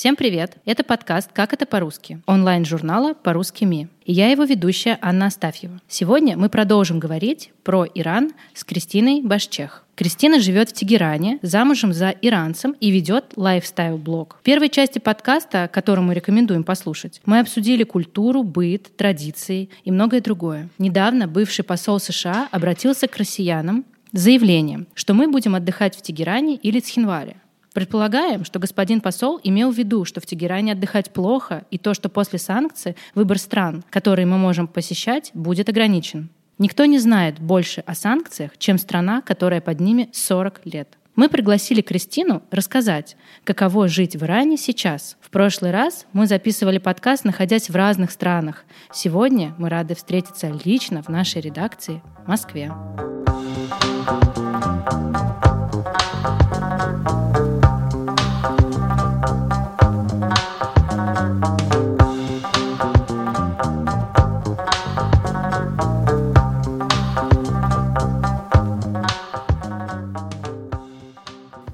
Всем привет! Это подкаст «Как это по-русски» онлайн-журнала «По-русски МИ». И я его ведущая Анна Астафьева. Сегодня мы продолжим говорить про Иран с Кристиной Башчех. Кристина живет в Тегеране, замужем за иранцем и ведет лайфстайл-блог. В первой части подкаста, который мы рекомендуем послушать, мы обсудили культуру, быт, традиции и многое другое. Недавно бывший посол США обратился к россиянам с заявлением, что мы будем отдыхать в Тегеране или Цхинваре. Предполагаем, что господин посол имел в виду, что в Тегеране отдыхать плохо, и то, что после санкций выбор стран, которые мы можем посещать, будет ограничен. Никто не знает больше о санкциях, чем страна, которая под ними 40 лет. Мы пригласили Кристину рассказать, каково жить в Иране сейчас. В прошлый раз мы записывали подкаст, находясь в разных странах. Сегодня мы рады встретиться лично в нашей редакции в Москве.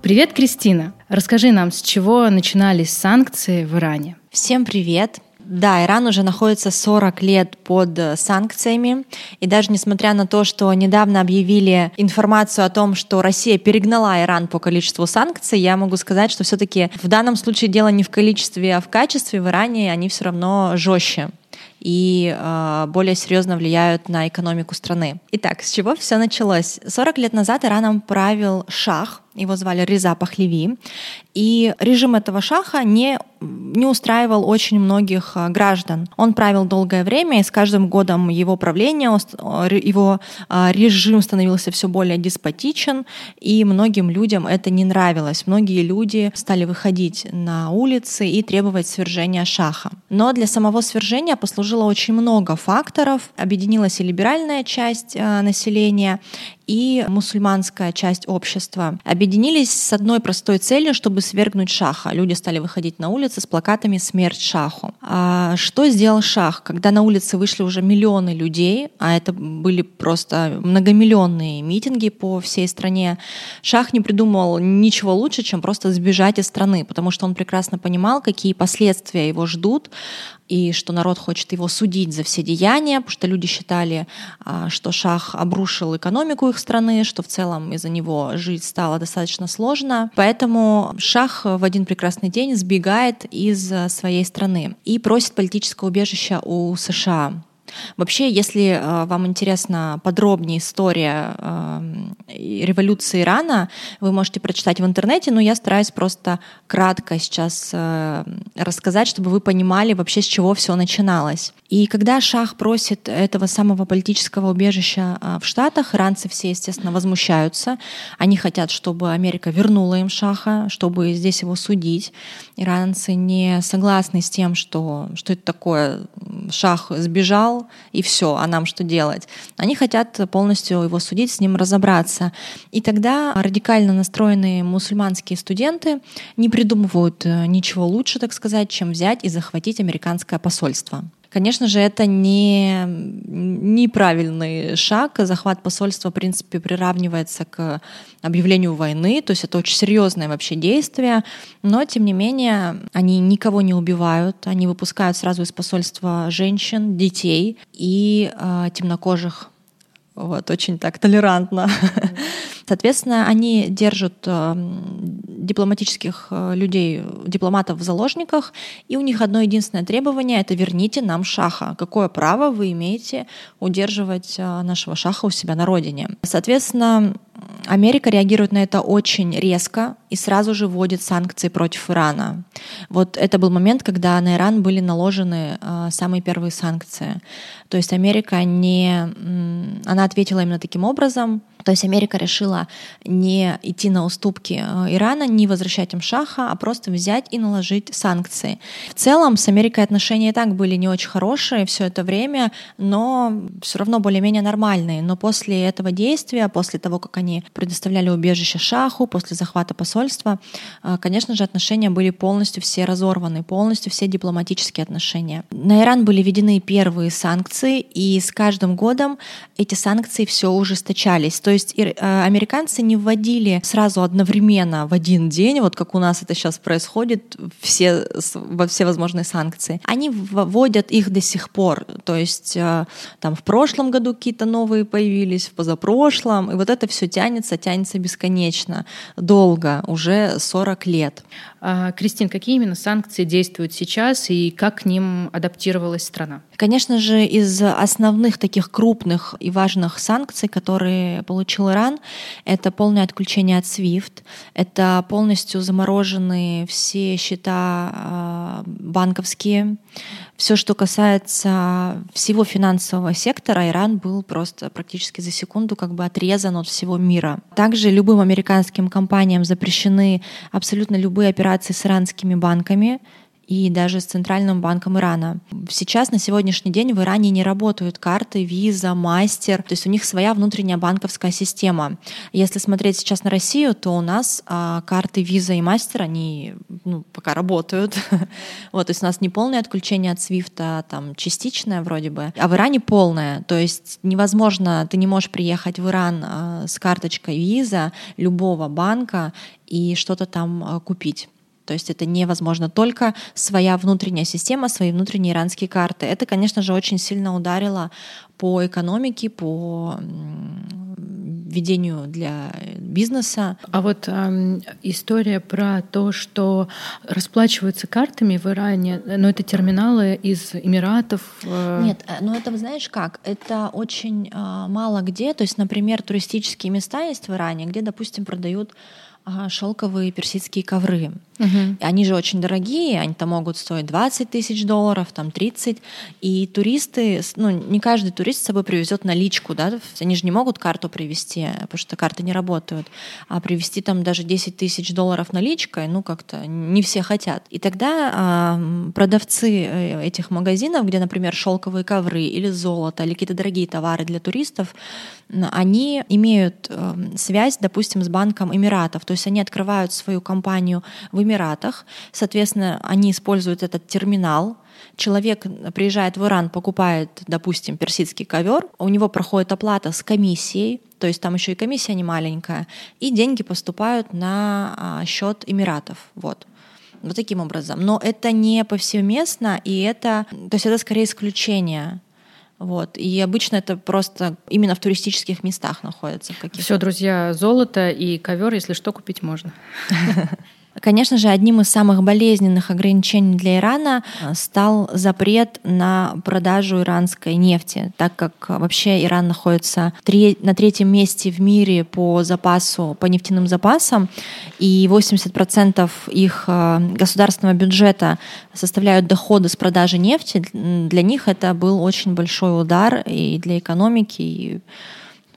Привет, Кристина. Расскажи нам, с чего начинались санкции в Иране? Всем привет. Да, Иран уже находится 40 лет под э, санкциями. И даже несмотря на то, что недавно объявили информацию о том, что Россия перегнала Иран по количеству санкций, я могу сказать, что все-таки в данном случае дело не в количестве, а в качестве. В Иране они все равно жестче и э, более серьезно влияют на экономику страны. Итак, с чего все началось? 40 лет назад Ираном правил шах, его звали Риза Пахлеви, и режим этого шаха не, не устраивал очень многих а, граждан. Он правил долгое время, и с каждым годом его правления, его а, режим становился все более деспотичен, и многим людям это не нравилось. Многие люди стали выходить на улицы и требовать свержения шаха. Но для самого свержения послужило очень много факторов. Объединилась и либеральная часть а, населения, и мусульманская часть общества объединились с одной простой целью, чтобы свергнуть шаха. Люди стали выходить на улицы с плакатами «Смерть шаху». А что сделал шах? Когда на улицы вышли уже миллионы людей, а это были просто многомиллионные митинги по всей стране, шах не придумал ничего лучше, чем просто сбежать из страны, потому что он прекрасно понимал, какие последствия его ждут и что народ хочет его судить за все деяния, потому что люди считали, а, что Шах обрушил экономику их страны, что в целом из-за него жить стало достаточно сложно. Поэтому Шах в один прекрасный день сбегает из своей страны и просит политическое убежище у США. Вообще, если э, вам интересна подробнее история э, революции Ирана, вы можете прочитать в интернете, но я стараюсь просто кратко сейчас э, рассказать, чтобы вы понимали вообще, с чего все начиналось. И когда Шах просит этого самого политического убежища в Штатах, иранцы все, естественно, возмущаются. Они хотят, чтобы Америка вернула им Шаха, чтобы здесь его судить. Иранцы не согласны с тем, что, что это такое, Шах сбежал, и все, а нам что делать? Они хотят полностью его судить, с ним разобраться. И тогда радикально настроенные мусульманские студенты не придумывают э, ничего лучше, так сказать, чем взять и захватить американское посольство. Конечно же, это не неправильный шаг. Захват посольства, в принципе, приравнивается к объявлению войны, то есть это очень серьезное вообще действие, но, тем не менее, они никого не убивают, они выпускают сразу из посольства женщин, детей и э, темнокожих. Вот, очень так толерантно. Соответственно, они держат э, дипломатических э, людей, дипломатов в заложниках, и у них одно единственное требование — это верните нам шаха. Какое право вы имеете удерживать э, нашего шаха у себя на родине? Соответственно, Америка реагирует на это очень резко и сразу же вводит санкции против Ирана. Вот это был момент, когда на Иран были наложены э, самые первые санкции. То есть Америка не, она ответила именно таким образом. То есть Америка решила не идти на уступки э, Ирана, не возвращать им шаха, а просто взять и наложить санкции. В целом с Америкой отношения и так были не очень хорошие все это время, но все равно более-менее нормальные. Но после этого действия, после того, как они предоставляли убежище Шаху после захвата посольства. А, конечно же, отношения были полностью все разорваны, полностью все дипломатические отношения. На Иран были введены первые санкции, и с каждым годом эти санкции все ужесточались. То есть а, американцы не вводили сразу одновременно в один день, вот как у нас это сейчас происходит, все, во все возможные санкции. Они вводят их до сих пор. То есть а, там в прошлом году какие-то новые появились, в позапрошлом, и вот это все тянется, тянется бесконечно, долго, уже 40 лет. А, Кристин, какие именно санкции действуют сейчас и как к ним адаптировалась страна? Конечно же, из основных таких крупных и важных санкций, которые получил Иран, это полное отключение от SWIFT, это полностью замороженные все счета а, банковские, все, что касается всего финансового сектора, Иран был просто практически за секунду как бы отрезан от всего мира. Также любым американским компаниям запрещены абсолютно любые операции с иранскими банками, и даже с Центральным банком Ирана. Сейчас, на сегодняшний день, в Иране не работают карты, виза, мастер, то есть у них своя внутренняя банковская система. Если смотреть сейчас на Россию, то у нас а, карты виза и мастер, они ну, пока работают. вот, то есть у нас не полное отключение от Свифта, там частичное вроде бы, а в Иране полное. То есть невозможно, ты не можешь приехать в Иран а, с карточкой виза любого банка и что-то там а, купить. То есть это невозможно. Только своя внутренняя система, свои внутренние иранские карты. Это, конечно же, очень сильно ударило по экономике, по ведению для бизнеса. А вот э, история про то, что расплачиваются картами в Иране, но это терминалы из Эмиратов. Э... Нет, э, ну это знаешь как? Это очень э, мало где. То есть, например, туристические места есть в Иране, где, допустим, продают шелковые персидские ковры. Угу. Они же очень дорогие, они там могут стоить 20 тысяч долларов, там 30. И туристы, ну, не каждый турист с собой привезет наличку, да, они же не могут карту привезти, потому что карты не работают. А привезти там даже 10 тысяч долларов наличкой, ну, как-то не все хотят. И тогда э, продавцы этих магазинов, где, например, шелковые ковры или золото, или какие-то дорогие товары для туристов, они имеют э, связь, допустим, с Банком Эмиратов. То есть они открывают свою компанию в Эмиратах. Соответственно, они используют этот терминал. Человек приезжает в Иран, покупает, допустим, персидский ковер, у него проходит оплата с комиссией, то есть там еще и комиссия не маленькая, и деньги поступают на а, счет Эмиратов. Вот. Вот таким образом. Но это не повсеместно, и это, то есть это скорее исключение. Вот. И обычно это просто именно в туристических местах находится. Все, друзья, золото и ковер, если что, купить можно. Конечно же, одним из самых болезненных ограничений для Ирана э, стал запрет на продажу иранской нефти, так как вообще Иран находится на третьем месте в мире по запасу, по нефтяным запасам, и 80% их э, государственного бюджета составляют доходы с продажи нефти. Для них это был очень большой удар и для экономики, и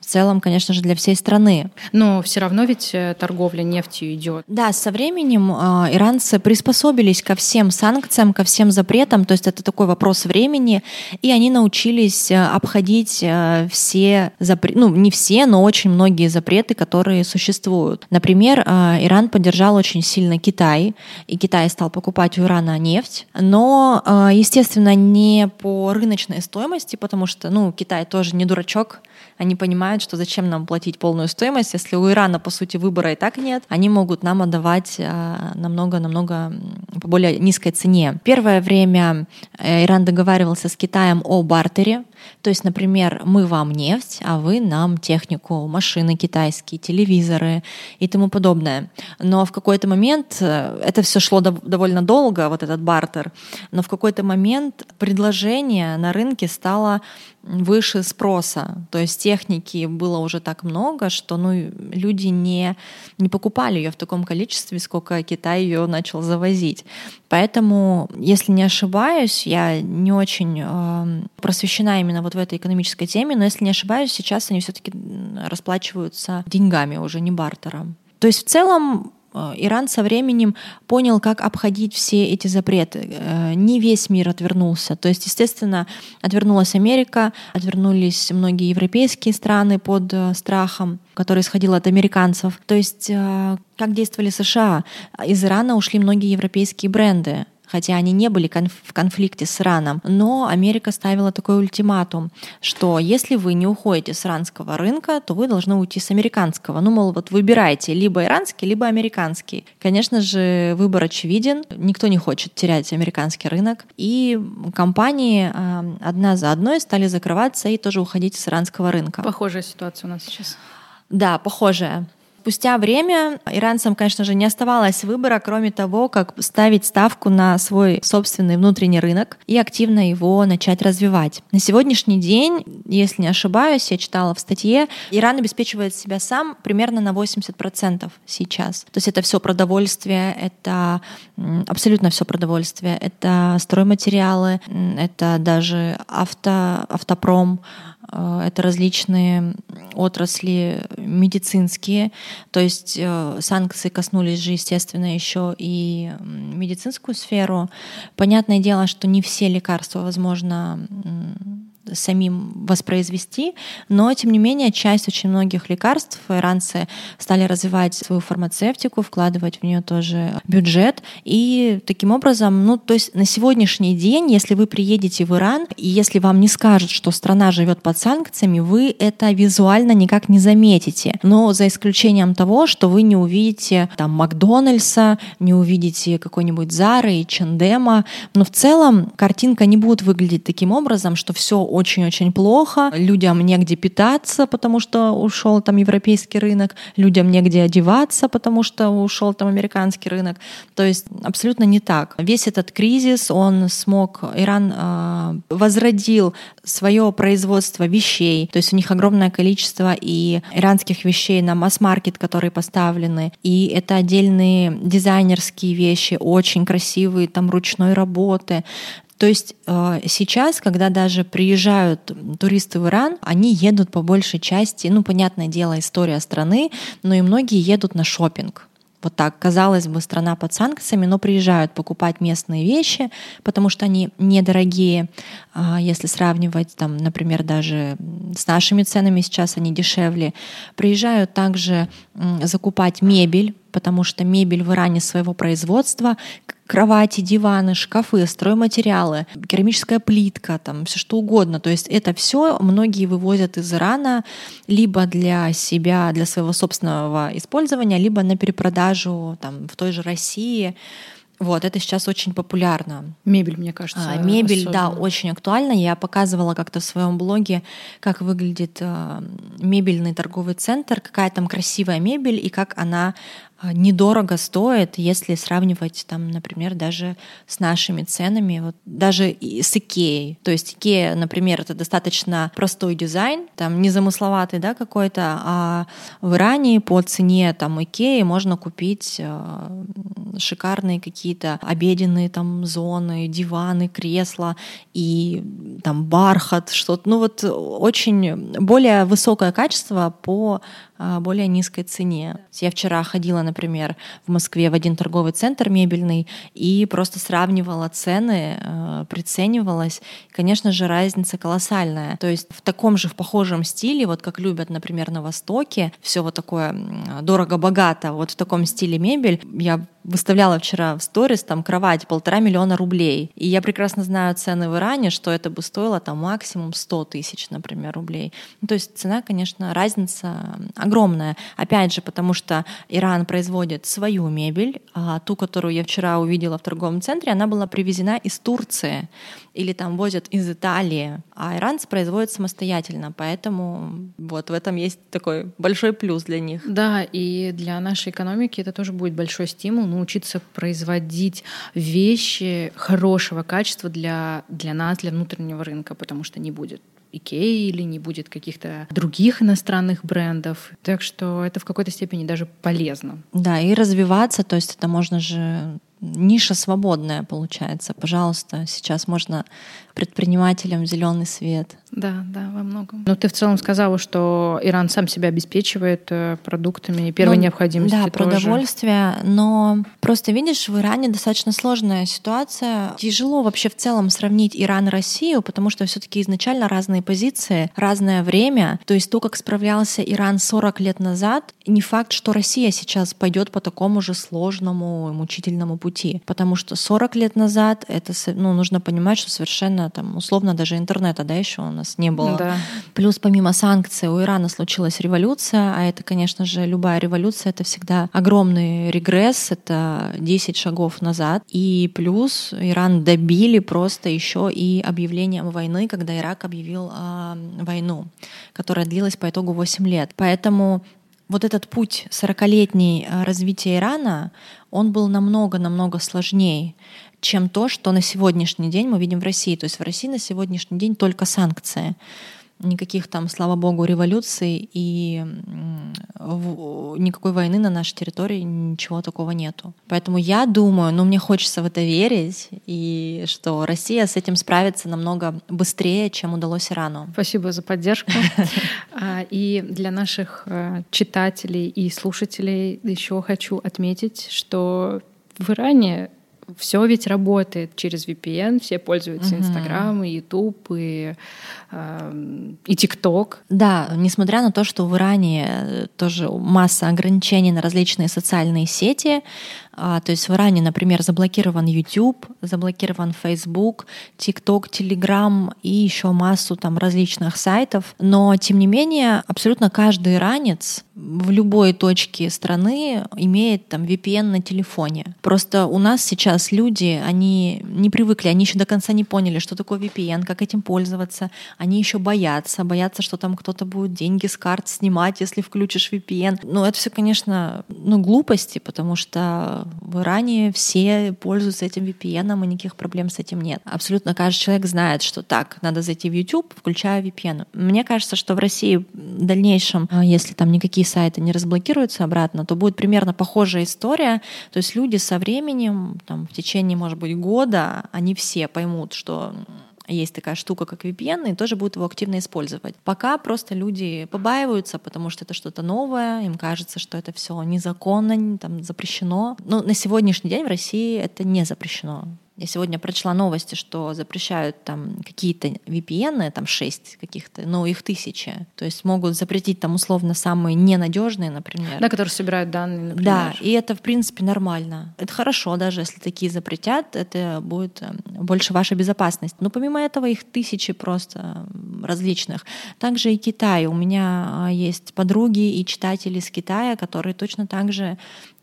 целом, конечно же, для всей страны. Но все равно ведь э, торговля нефтью идет. Да, со временем э, иранцы приспособились ко всем санкциям, ко всем запретам, то есть это такой вопрос времени, и они научились э, обходить э, все запреты, ну не все, но очень многие запреты, которые существуют. Например, э, Иран поддержал очень сильно Китай, и Китай стал покупать у Ирана нефть, но, э, естественно, не по рыночной стоимости, потому что, ну, Китай тоже не дурачок, они понимают, что зачем нам платить полную стоимость, если у Ирана, по сути, выбора и так нет, они могут нам отдавать намного-намного по более низкой цене. Первое время э, Иран договаривался с Китаем о бартере, то есть, например, мы вам нефть, а вы нам технику, машины китайские, телевизоры и тому подобное. Но в какой-то момент, э, это все шло довольно долго, вот этот бартер, но в какой-то момент предложение на рынке стало выше спроса. То есть техники было уже так много, что ну, люди не, не покупали ее в таком количестве, сколько Китай ее начал завозить. Поэтому, если не ошибаюсь, я не очень э, просвещена именно вот в этой экономической теме, но если не ошибаюсь, сейчас они все-таки расплачиваются деньгами уже, не бартером. То есть в целом Э, Иран со временем понял, как обходить все эти запреты. Э, не весь мир отвернулся. То есть, естественно, отвернулась Америка, отвернулись многие европейские страны под э, страхом, который исходил от американцев. То есть, как действовали США? Из Ирана ушли многие европейские бренды хотя они не были конф- в конфликте с Ираном. Но Америка ставила такой ультиматум, что если вы не уходите с иранского рынка, то вы должны уйти с американского. Ну, мол, вот выбирайте либо иранский, либо американский. Конечно же, выбор очевиден. Никто не хочет терять американский рынок. И компании э, одна за одной стали закрываться и тоже уходить с иранского рынка. Похожая ситуация у нас сейчас. Да, похожая. Спустя время иранцам, конечно же, не оставалось выбора, кроме того, как ставить ставку на свой собственный внутренний рынок и активно его начать развивать. На сегодняшний день, если не ошибаюсь, я читала в статье, Иран обеспечивает себя сам примерно на 80% сейчас. То есть это все продовольствие, это абсолютно все продовольствие, это стройматериалы, это даже авто, автопром, это различные отрасли медицинские, то есть э, санкции коснулись же, естественно, еще и медицинскую сферу. Понятное дело, что не все лекарства возможно самим воспроизвести, но тем не менее часть очень многих лекарств иранцы стали развивать свою фармацевтику, вкладывать в нее тоже бюджет, и таким образом, ну то есть на сегодняшний день, если вы приедете в Иран, и если вам не скажут, что страна живет под санкциями, вы это визуально никак не заметите, но за исключением того, что вы не увидите там Макдональдса, не увидите какой-нибудь Зары и Чандема, но в целом картинка не будет выглядеть таким образом, что все очень-очень плохо, людям негде питаться, потому что ушел там европейский рынок, людям негде одеваться, потому что ушел там американский рынок. То есть абсолютно не так. Весь этот кризис, он смог, Иран э, возродил свое производство вещей, то есть у них огромное количество и иранских вещей на масс-маркет, которые поставлены, и это отдельные дизайнерские вещи, очень красивые, там ручной работы. То есть э, сейчас, когда даже приезжают туристы в Иран, они едут по большей части, ну, понятное дело, история страны, но и многие едут на шопинг. Вот так, казалось бы, страна под санкциями, но приезжают покупать местные вещи, потому что они недорогие, а, если сравнивать, там, например, даже с нашими ценами сейчас они дешевле. Приезжают также закупать мебель, потому что мебель в Иране своего производства, кровати, диваны, шкафы, стройматериалы, керамическая плитка, там все что угодно. То есть это все многие вывозят из Ирана либо для себя, для своего собственного использования, либо на перепродажу там, в той же России. Вот, это сейчас очень популярно. Мебель, мне кажется. А, мебель, особенно. да, очень актуальна. Я показывала как-то в своем блоге, как выглядит э, мебельный торговый центр, какая там красивая мебель и как она недорого стоит, если сравнивать, там, например, даже с нашими ценами, вот, даже с Икеей. То есть Икея, например, это достаточно простой дизайн, там незамысловатый да, какой-то, а в Иране по цене там, Икеи можно купить э, шикарные какие-то обеденные там зоны, диваны, кресла и там бархат, что-то. Ну вот очень более высокое качество по а, более низкой цене. Я вчера ходила, например, в Москве в один торговый центр мебельный и просто сравнивала цены, а, приценивалась. Конечно же, разница колоссальная. То есть в таком же, в похожем стиле, вот как любят, например, на Востоке, все вот такое дорого-богато, вот в таком стиле мебель, я выставляла вчера в сторис там кровать полтора миллиона рублей. И я прекрасно знаю цены в Иране, что это бы стоило там максимум 100 тысяч, например, рублей. Ну, то есть цена, конечно, разница огромная. Опять же, потому что Иран производит свою мебель, а ту, которую я вчера увидела в торговом центре, она была привезена из Турции или там возят из Италии, а иранцы производят самостоятельно, поэтому вот в этом есть такой большой плюс для них. Да, и для нашей экономики это тоже будет большой стимул научиться производить вещи хорошего качества для, для нас, для внутреннего рынка, потому что не будет Икеи или не будет каких-то других иностранных брендов. Так что это в какой-то степени даже полезно. Да, и развиваться, то есть это можно же ниша свободная получается. Пожалуйста, сейчас можно предпринимателям зеленый свет. Да, да, во многом. Но ты в целом сказала, что Иран сам себя обеспечивает э, продуктами первой ну, необходимости. Да, тоже. продовольствие, но просто видишь, в Иране достаточно сложная ситуация. Тяжело вообще в целом сравнить Иран и Россию, потому что все-таки изначально разные позиции, разное время. То есть то, как справлялся Иран 40 лет назад, не факт, что Россия сейчас пойдет по такому же сложному, мучительному пути. Потому что 40 лет назад это, ну, нужно понимать, что совершенно там условно даже интернета, да, еще у нас не было. Да. Плюс помимо санкций у Ирана случилась революция, а это, конечно же, любая революция это всегда огромный регресс, это 10 шагов назад. И плюс Иран добили просто еще и объявлением войны, когда Ирак объявил э, войну, которая длилась по итогу 8 лет. Поэтому вот этот путь 40-летний а, развития Ирана, он был намного-намного сложнее чем то, что на сегодняшний день мы видим в России. То есть в России на сегодняшний день только санкции. Никаких там, слава богу, революций и никакой войны на нашей территории, ничего такого нету. Поэтому я думаю, ну мне хочется в это верить, и что Россия с этим справится намного быстрее, чем удалось Ирану. Спасибо за поддержку. А, и для наших э, читателей и слушателей еще хочу отметить, что в Иране все ведь работает через VPN, все пользуются Инстаграм, и Ютуб, и, и ТикТок. Да, несмотря на то, что в Иране тоже масса ограничений на различные социальные сети, а, то есть в Иране, например, заблокирован YouTube, заблокирован Facebook, TikTok, Telegram и еще массу там различных сайтов. Но, тем не менее, абсолютно каждый иранец в любой точке страны имеет там VPN на телефоне. Просто у нас сейчас люди, они не привыкли, они еще до конца не поняли, что такое VPN, как этим пользоваться. Они еще боятся, боятся, что там кто-то будет деньги с карт снимать, если включишь VPN. Ну, это все, конечно, ну, глупости, потому что в Иране все пользуются этим VPN, и никаких проблем с этим нет. Абсолютно каждый человек знает, что так, надо зайти в YouTube, включая VPN. Мне кажется, что в России в дальнейшем, а, если там никакие сайты не разблокируются обратно, то будет примерно похожая история. То есть люди со временем, там, в течение, может быть, года, они все поймут, что есть такая штука, как VPN, и тоже будут его активно использовать. Пока просто люди побаиваются, потому что это что-то новое, им кажется, что это все незаконно, там запрещено. Но на сегодняшний день в России это не запрещено. Я сегодня прочла новости, что запрещают там какие-то VPN, там шесть каких-то, но их тысячи. То есть могут запретить там условно самые ненадежные, например. Да, которые собирают данные, например. Да, и это в принципе нормально. Это хорошо, даже если такие запретят, это будет эм, больше ваша безопасность. Но помимо этого их тысячи просто различных. Также и Китай. У меня а, есть подруги и читатели из Китая, которые точно так же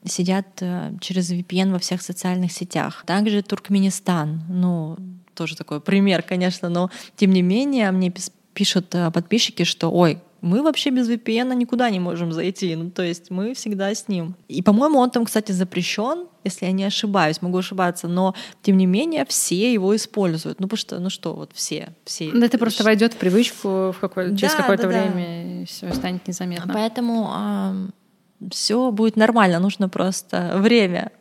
сидят э, через VPN во всех социальных сетях. Также Туркменистан, ну, тоже такой пример, конечно, но тем не менее мне пишут э, подписчики, что ой, мы вообще без VPN никуда не можем зайти. Ну, то есть мы всегда с ним. И, по-моему, он там, кстати, запрещен, если я не ошибаюсь, могу ошибаться, но тем не менее все его используют. Ну, потому что, ну что, вот все. все. Да, это просто войдет в привычку в какое- да, через какое-то да, время, да. и все станет незаметно. Поэтому все будет нормально, нужно просто время.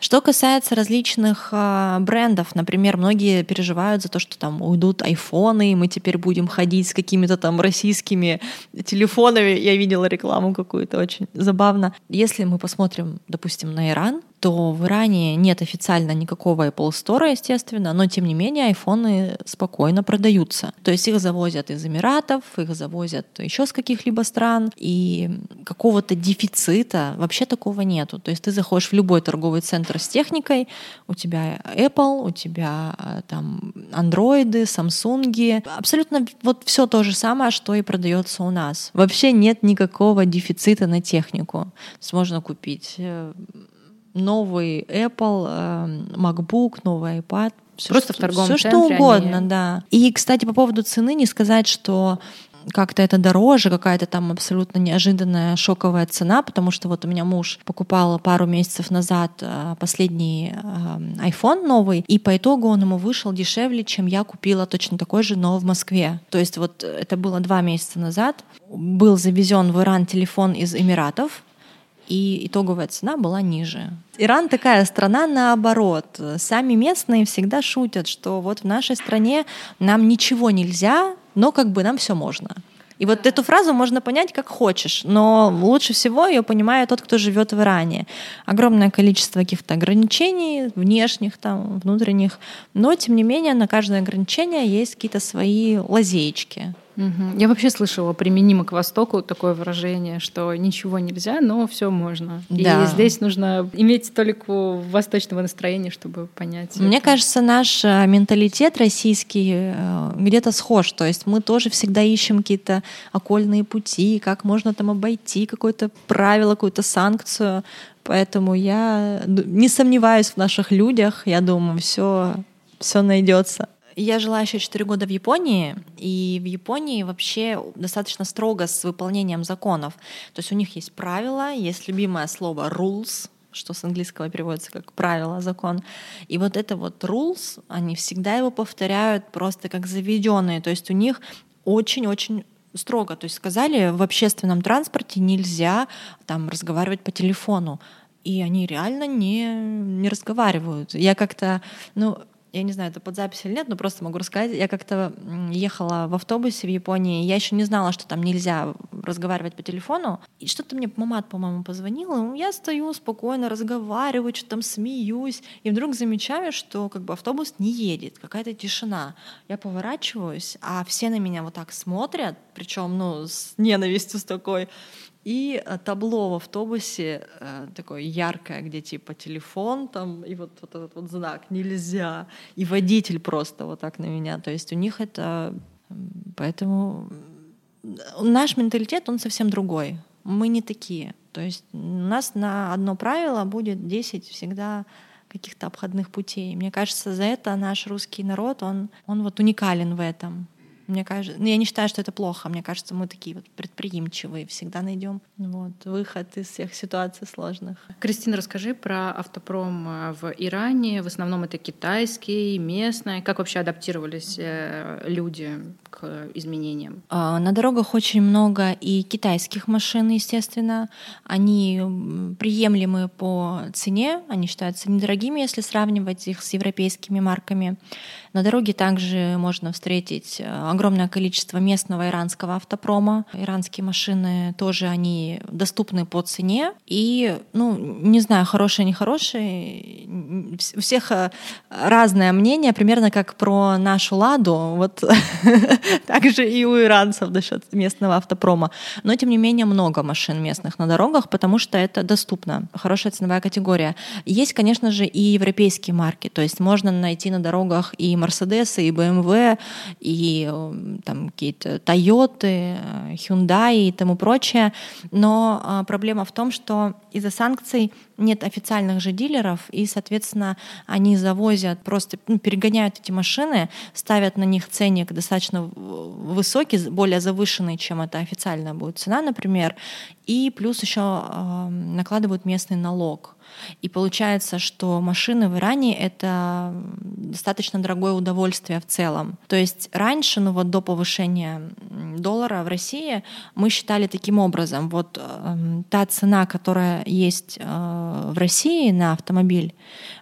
Что касается различных э, брендов, например, многие переживают за то, что там уйдут айфоны, и мы теперь будем ходить с какими-то там российскими телефонами. Я видела рекламу какую-то очень забавно. Если мы посмотрим, допустим, на Иран, то в Иране нет официально никакого Apple Store, естественно, но тем не менее айфоны спокойно продаются. То есть их завозят из Эмиратов, их завозят еще с каких-либо стран, и какого-то дефицита вообще такого нету. То есть ты заходишь в любой торговый центр с техникой, у тебя Apple, у тебя э, там андроиды, самсунги, абсолютно вот все то же самое, что и продается у нас. Вообще нет никакого дефицита на технику. Можно купить э, новый Apple, эм, MacBook, новый iPad. Все, Просто что, в торговом все, центре. Что угодно, они... да. И, кстати, по поводу цены не сказать, что как-то это дороже, какая-то там абсолютно неожиданная шоковая цена, потому что вот у меня муж покупал пару месяцев назад э, последний iPhone новый, и по итогу он ему вышел дешевле, чем я купила точно такой же, но в Москве. То есть вот это было два месяца назад. Был завезен в Иран телефон из Эмиратов, и итоговая цена была ниже. Иран такая страна наоборот. Сами местные всегда шутят, что вот в нашей стране нам ничего нельзя, но как бы нам все можно. И вот эту фразу можно понять как хочешь, но лучше всего ее понимает тот, кто живет в Иране. Огромное количество каких-то ограничений, внешних, там, внутренних, но тем не менее на каждое ограничение есть какие-то свои лазеечки. Угу. Я вообще слышала применимо к Востоку такое выражение, что ничего нельзя, но все можно. Да. И здесь нужно иметь только восточного настроения, чтобы понять. Мне это. кажется, наш э, менталитет российский э, где-то схож. То есть мы тоже всегда ищем какие-то окольные пути, как можно там обойти какое-то правило, какую-то санкцию. Поэтому я не сомневаюсь в наших людях. Я думаю, все все найдется. Я жила еще 4 года в Японии, и в Японии вообще достаточно строго с выполнением законов. То есть у них есть правила, есть любимое слово rules, что с английского переводится как правило, закон. И вот это вот rules, они всегда его повторяют просто как заведенные. То есть у них очень-очень строго. То есть сказали, в общественном транспорте нельзя там разговаривать по телефону. И они реально не, не разговаривают. Я как-то, ну, я не знаю, это под запись или нет, но просто могу рассказать. Я как-то ехала в автобусе в Японии, я еще не знала, что там нельзя разговаривать по телефону. И что-то мне мамат, по-моему, позвонила. Я стою спокойно, разговариваю, что там смеюсь. И вдруг замечаю, что как бы автобус не едет, какая-то тишина. Я поворачиваюсь, а все на меня вот так смотрят, причем, ну, с ненавистью с такой. И э, табло в автобусе э, такое яркое, где типа телефон там, и вот, вот этот вот знак «нельзя», и водитель просто вот так на меня. То есть у них это... Поэтому наш менталитет, он совсем другой. Мы не такие. То есть у нас на одно правило будет 10 всегда каких-то обходных путей. Мне кажется, за это наш русский народ, он, он вот уникален в этом. Мне кажется, ну, я не считаю, что это плохо. Мне кажется, мы такие вот предприимчивые, всегда найдем вот, выход из всех ситуаций сложных. Кристина, расскажи про автопром э, в Иране. В основном это китайский, местный. Как вообще адаптировались э, люди к изменениям? А, на дорогах очень много и китайских машин, естественно. Они приемлемы по цене, они считаются недорогими, если сравнивать их с европейскими марками. На дороге также можно встретить э, огромное количество местного иранского автопрома. Иранские машины тоже они доступны по цене. И, ну, не знаю, хорошие, нехорошие, у всех э, разное мнение, примерно как про нашу «Ладу». Вот также и у иранцев насчет местного автопрома. Но, тем не менее, много машин местных на дорогах, потому что это доступно. Хорошая ценовая категория. Есть, конечно же, и европейские марки. То есть можно найти на дорогах и Mercedes, и BMW, и там какие-то Тойоты, Hyundai и тому прочее. Но а, проблема в том, что из-за санкций нет официальных же дилеров, и, соответственно, они завозят, просто ну, перегоняют эти машины, ставят на них ценник достаточно высокий, более завышенный, чем это официальная будет цена, например, и плюс еще э, накладывают местный налог. И получается, что машины в Иране — это достаточно дорогое удовольствие в целом. То есть раньше, ну вот до повышения доллара в России, мы считали таким образом, вот э, та цена, которая есть э, в России на автомобиль,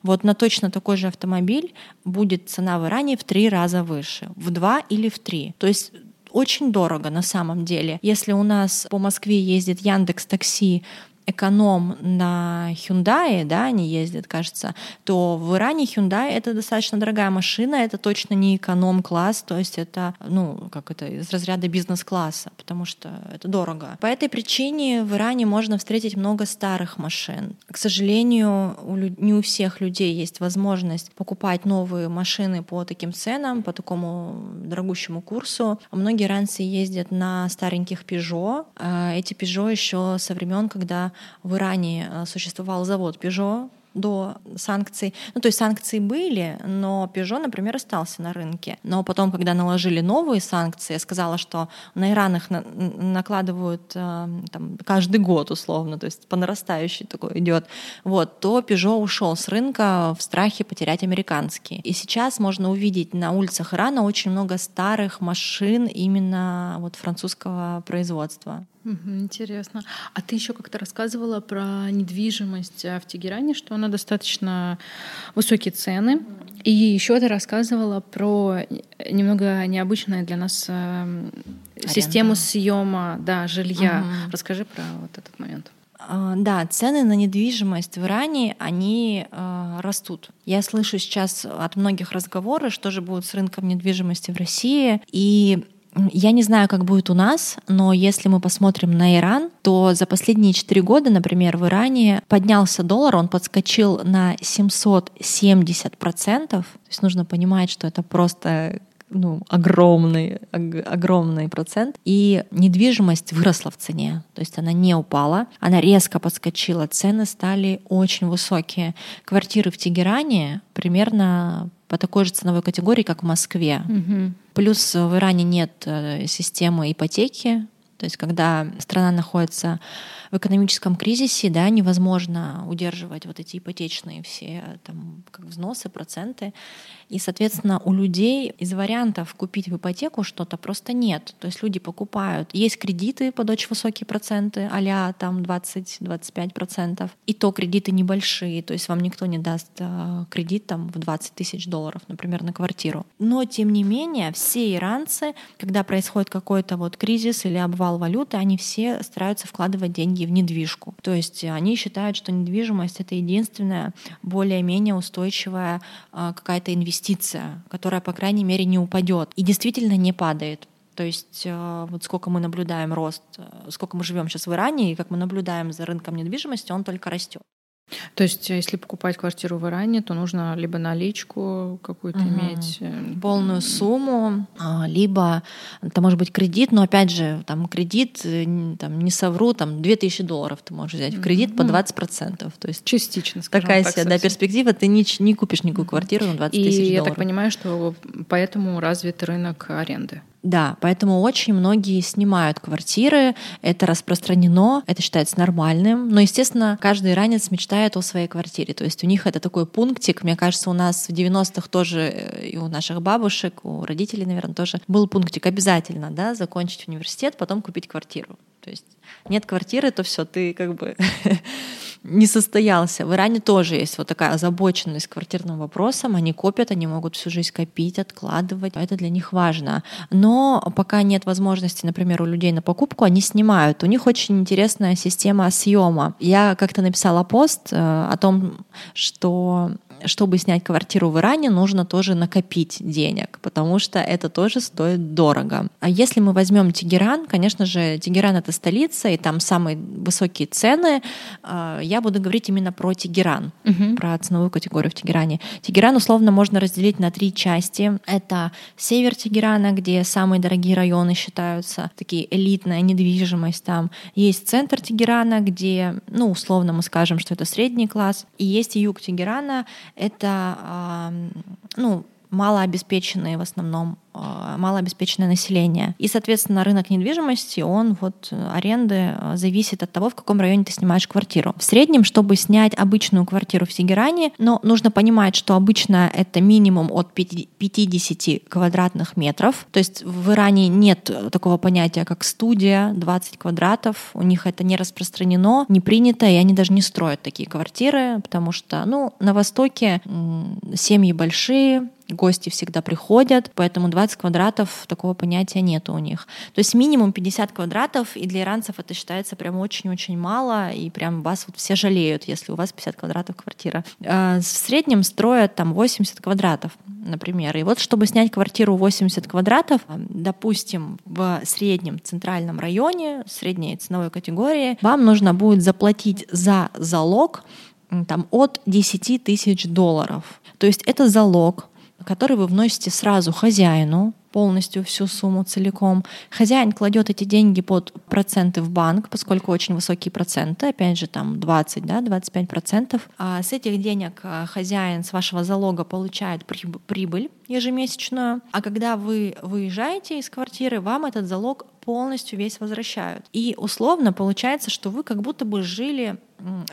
вот на точно такой же автомобиль будет цена в Иране в три раза выше, в два или в три. То есть очень дорого на самом деле. Если у нас по Москве ездит Яндекс Такси эконом на Hyundai, да, они ездят, кажется, то в Иране Hyundai это достаточно дорогая машина, это точно не эконом-класс, то есть это, ну, как это, из разряда бизнес-класса, потому что это дорого. По этой причине в Иране можно встретить много старых машин. К сожалению, у, не у всех людей есть возможность покупать новые машины по таким ценам, по такому дорогущему курсу. Многие иранцы ездят на стареньких Peugeot. А эти Peugeot еще со времен, когда в Иране э, существовал завод Peugeot, до санкций. Ну, то есть санкции были, но Peugeot, например, остался на рынке. Но потом, когда наложили новые санкции, я сказала, что на Иран их на накладывают э, там, каждый год условно, то есть по нарастающей такой идет, вот, то Peugeot ушел с рынка в страхе потерять американский. И сейчас можно увидеть на улицах Ирана очень много старых машин именно вот французского производства. Интересно. А ты еще как-то рассказывала про недвижимость э, в Тегеране, что она достаточно высокие цены. И еще ты рассказывала про немного необычную для нас э, систему съема да, жилья. Угу. Расскажи про вот этот момент. А, да, цены на недвижимость в Иране, они э, растут. Я слышу сейчас от многих разговоры, что же будет с рынком недвижимости в России. И я не знаю, как будет у нас, но если мы посмотрим на Иран, то за последние четыре года, например, в Иране поднялся доллар, он подскочил на 770%. То есть нужно понимать, что это просто ну, огромный, огромный процент. И недвижимость выросла в цене, то есть она не упала, она резко подскочила, цены стали очень высокие. Квартиры в Тегеране примерно по такой же ценовой категории, как в Москве. Угу. Плюс в Иране нет э, системы ипотеки, то есть когда страна находится в экономическом кризисе, да, невозможно удерживать вот эти ипотечные все там, как взносы, проценты. И, соответственно, у людей из вариантов купить в ипотеку что-то просто нет. То есть люди покупают. Есть кредиты под очень высокие проценты, а там 20-25%. И то кредиты небольшие, то есть вам никто не даст э, кредит там в 20 тысяч долларов, например, на квартиру. Но, тем не менее, все иранцы, когда происходит какой-то вот кризис или обвал валюты, они все стараются вкладывать деньги в недвижку. То есть они считают, что недвижимость — это единственная более-менее устойчивая э, какая-то инвестиция инвестиция, которая, по крайней мере, не упадет и действительно не падает. То есть э, вот сколько мы наблюдаем рост, э, сколько мы живем сейчас в Иране, и как мы наблюдаем за рынком недвижимости, он только растет. То есть, э, если покупать квартиру в Иране, то нужно либо наличку какую-то угу. иметь. Э, Полную сумму, а, либо это может быть кредит, но опять же, там кредит, э, там, не совру, там 2000 долларов ты можешь взять в кредит угу. по 20%. То есть Частично, Такая так, себе да, перспектива, ты не, не купишь никакую квартиру на 20 И тысяч долларов. И я так понимаю, что поэтому развит рынок аренды. Да, поэтому очень многие снимают квартиры, это распространено, это считается нормальным. Но, естественно, каждый иранец мечтает о своей квартире. То есть у них это такой пунктик. Мне кажется, у нас в 90-х тоже э, и у наших бабушек, у родителей, наверное, тоже был пунктик обязательно, да, закончить университет, потом купить квартиру. То есть нет квартиры, то все, ты как бы не состоялся. В Иране тоже есть вот такая озабоченность квартирным вопросом. Они копят, они могут всю жизнь копить, откладывать. Это для них важно. Но пока нет возможности, например, у людей на покупку, они снимают. У них очень интересная система съема. Я как-то написала пост э, о том, что чтобы снять квартиру в Иране, нужно тоже накопить денег, потому что это тоже стоит дорого. А если мы возьмем Тегеран, конечно же, Тегеран это столица, и там самые высокие цены. А, я буду говорить именно про Тегеран, угу. про ценовую категорию в Тегеране. Тегеран условно можно разделить на три части. Это север Тегерана, где самые дорогие районы считаются, такие элитная недвижимость там. Есть центр Тегерана, где, ну, условно мы скажем, что это средний класс. И есть юг Тегерана, это ну, малообеспеченные в основном малообеспеченное население. И, соответственно, рынок недвижимости, он вот э, аренды э, зависит от того, в каком районе ты снимаешь квартиру. В среднем, чтобы снять обычную квартиру в Тегеране, но нужно понимать, что обычно это минимум от 50 квадратных метров. То есть в Иране нет такого понятия, как студия, 20 квадратов. У них это не распространено, не принято, и они даже не строят такие квартиры, потому что, ну, на Востоке семьи большие, гости всегда приходят, поэтому 20 квадратов такого понятия нет у них. То есть минимум 50 квадратов, и для иранцев это считается прям очень-очень мало, и прям вас вот все жалеют, если у вас 50 квадратов квартира. А, в среднем строят там 80 квадратов, например. И вот чтобы снять квартиру 80 квадратов, допустим, в среднем центральном районе, средней ценовой категории, вам нужно будет заплатить за залог там, от 10 тысяч долларов. То есть это залог, который вы вносите сразу хозяину, полностью всю сумму целиком. Хозяин кладет эти деньги под проценты в банк, поскольку очень высокие проценты, опять же там 20, да, 25 процентов. А с этих денег а, хозяин с вашего залога получает прибыль ежемесячную, а когда вы выезжаете из квартиры, вам этот залог полностью весь возвращают. И условно получается, что вы как будто бы жили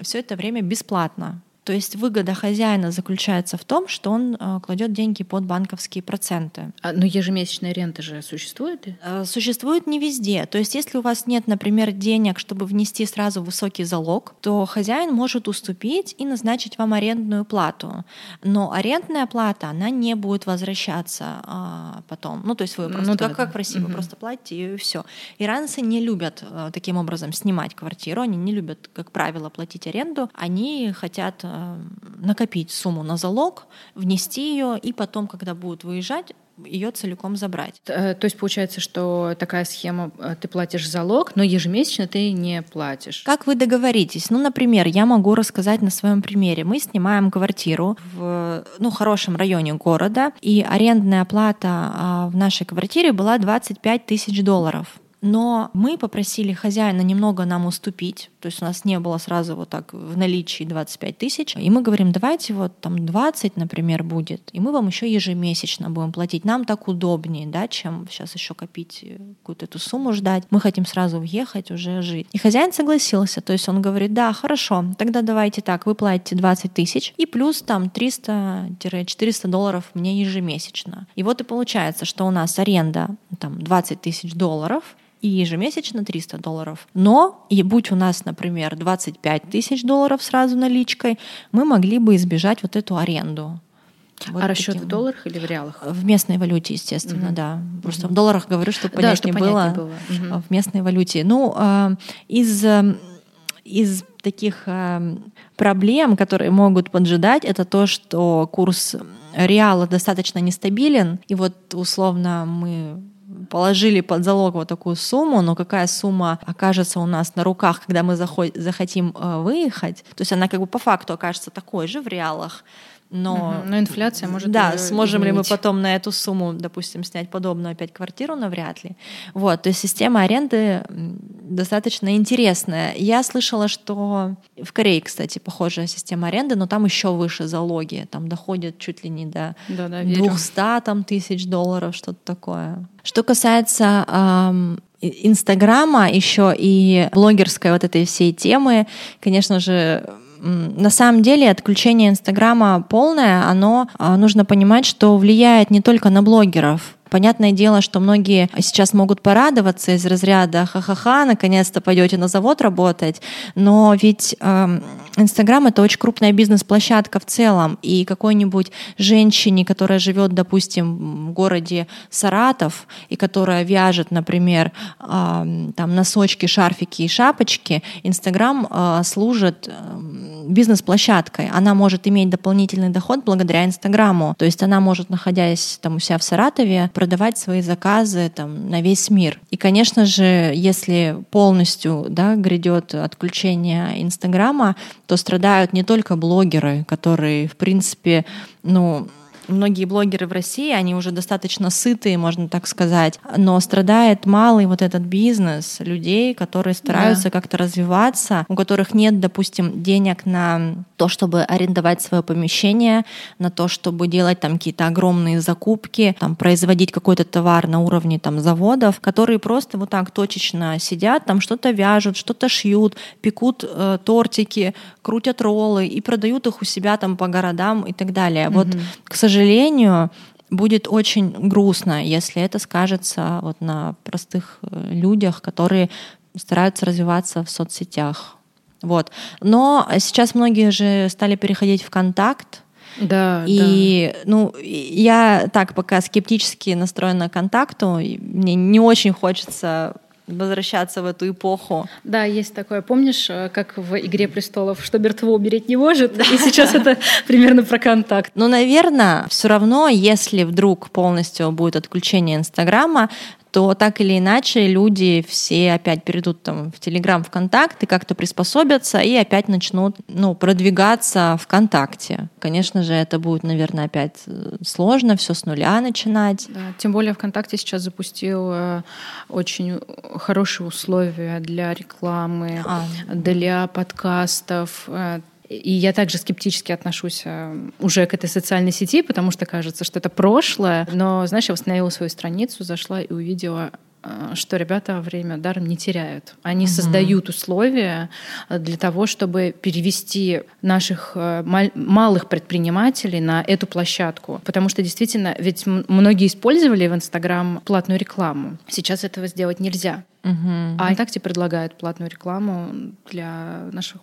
все это время бесплатно То есть выгода хозяина заключается в том, что он э, кладет деньги под банковские проценты. А, но ежемесячная рента же существует? Э, существует не везде. То есть если у вас нет, например, денег, чтобы внести сразу высокий залог, то хозяин может уступить и назначить вам арендную плату. Но арендная плата, она не будет возвращаться а, потом. Ну, то есть вы просто, ну, да, как, да. как в России, угу. вы просто платите и все. Иранцы не любят а, таким образом снимать квартиру, они не любят, как правило, платить аренду. Они хотят накопить сумму на залог, внести ее и потом, когда будут выезжать, ее целиком забрать. Э, то есть получается, что такая схема, э, ты платишь залог, но ежемесячно ты не платишь. Как вы договоритесь? Ну, например, я могу рассказать на своем примере. Мы снимаем квартиру в ну, хорошем районе города, и арендная плата а, в нашей квартире была 25 тысяч долларов. Но мы попросили хозяина немного нам уступить, то есть у нас не было сразу вот так в наличии 25 тысяч, и мы говорим, давайте вот там 20, например, будет, и мы вам еще ежемесячно будем платить. Нам так удобнее, да, чем сейчас еще копить э, какую-то эту сумму ждать. Мы хотим сразу въехать, уже жить. И хозяин согласился, то есть он говорит, да, хорошо, тогда давайте так, вы платите 20 тысяч и плюс там 300-400 долларов мне ежемесячно. И вот и получается, что у нас аренда там 20 тысяч долларов, и ежемесячно 300 долларов. Но, и будь у нас, например, 25 тысяч долларов сразу наличкой, мы могли бы избежать вот эту аренду. Вот а расчет в долларах или в реалах? В местной валюте, естественно, угу. да. Просто угу. в долларах говорю, чтобы понятнее да, было. было. Угу. В местной валюте. Ну, а, из э, из таких э, проблем, которые могут поджидать, это то, что курс реала достаточно нестабилен. И вот условно мы положили под залог вот такую сумму, но какая сумма окажется у нас на руках, когда мы захотим э, выехать, то есть она как бы по факту окажется такой же в реалах, но, угу, но инфляция может Да, сможем изменить. ли мы потом на эту сумму, допустим, снять подобную опять квартиру, навряд ли. Вот, то есть система аренды достаточно интересная. Я слышала, что в Корее, кстати, похожая система аренды, но там еще выше залоги, там доходят чуть ли не до да, да, 200 там, тысяч долларов, что-то такое. Что касается эм, Инстаграма еще и блогерской вот этой всей темы, конечно же, на самом деле отключение Инстаграма полное, оно а, нужно понимать, что влияет не только на блогеров, Понятное дело, что многие сейчас могут порадоваться из разряда ха-ха-ха, наконец-то пойдете на завод работать, но ведь э, Инстаграм это очень крупная бизнес-площадка в целом, и какой-нибудь женщине, которая живет, допустим, в городе Саратов, и которая вяжет, например, э, там носочки, шарфики и шапочки, Инстаграм э, служит э, бизнес-площадкой. Она может иметь дополнительный доход благодаря Инстаграму. То есть она может, находясь там у себя в Саратове, продавать свои заказы там, на весь мир. И, конечно же, если полностью да, грядет отключение Инстаграма, то страдают не только блогеры, которые, в принципе, ну, многие блогеры в России, они уже достаточно сытые, можно так сказать, но страдает малый вот этот бизнес людей, которые стараются да. как-то развиваться, у которых нет, допустим, денег на то, чтобы арендовать свое помещение, на то, чтобы делать там какие-то огромные закупки, там производить какой-то товар на уровне там заводов, которые просто вот так точечно сидят, там что-то вяжут, что-то шьют, пекут э, тортики, крутят роллы и продают их у себя там по городам и так далее. Mm-hmm. Вот, к сожалению, сожалению, будет очень грустно, если это скажется вот на простых э, людях, которые стараются развиваться в соцсетях. Вот. Но сейчас многие же стали переходить в контакт, да, и, да. ну, я так пока скептически настроена к контакту, мне не очень хочется возвращаться в эту эпоху. Да, есть такое. Помнишь, э, как в «Игре престолов», что мертво умереть не может? И сейчас это примерно про контакт. Но, наверное, все равно, если вдруг полностью будет отключение Инстаграма, то так или иначе люди все опять перейдут там в Телеграм, ВКонтакт и как-то приспособятся и опять начнут ну, продвигаться ВКонтакте. Конечно же, это будет, наверное, опять э, сложно, все с нуля начинать. Да, тем более ВКонтакте сейчас запустил э, очень хорошие условия для рекламы, а. для подкастов. Э, и я также скептически отношусь э, уже к этой социальной сети, потому что кажется, что это прошлое. Но, знаешь, я восстановила свою страницу, зашла и увидела э, что ребята время даром не теряют. Они угу. создают условия для того, чтобы перевести наших э, малых предпринимателей на эту площадку. Потому что действительно, ведь многие использовали в Инстаграм платную рекламу. Сейчас этого сделать нельзя. Угу. А ВКонтакте предлагают платную рекламу для наших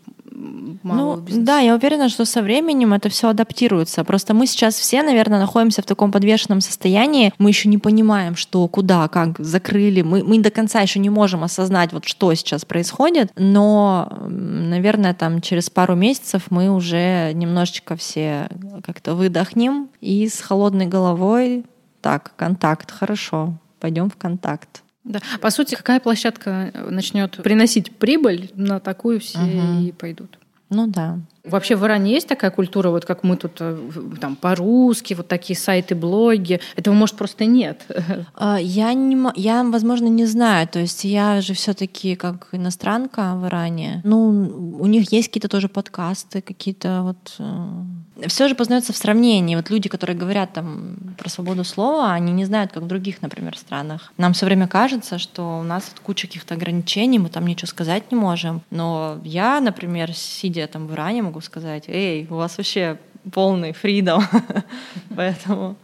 малого ну, бизнеса. Да, я уверена, что со временем это все адаптируется. Просто мы сейчас все, наверное, находимся в таком подвешенном состоянии. Мы еще не понимаем, что, куда, как закрыли. Мы, мы до конца еще не можем осознать, вот что сейчас происходит. Но, наверное, там через пару месяцев мы уже немножечко все как-то выдохнем и с холодной головой так, контакт, хорошо, пойдем в контакт. Да. По сути, какая площадка начнет приносить прибыль, на такую все угу. и пойдут. Ну да. Вообще в Иране есть такая культура, вот как мы тут э, там по-русски, вот такие сайты, блоги. Этого, может, просто нет. А, я, не, я, возможно, не знаю. То есть я же все таки как иностранка в Иране. Ну, у них есть какие-то тоже подкасты, какие-то вот э, все же познается в сравнении. Вот люди, которые говорят там про свободу слова, они не знают, как в других, например, странах. Нам все время кажется, что у нас куча каких-то ограничений, мы там ничего сказать не можем. Но я, например, сидя там в Иране, могу сказать, эй, у вас вообще полный фридом. Поэтому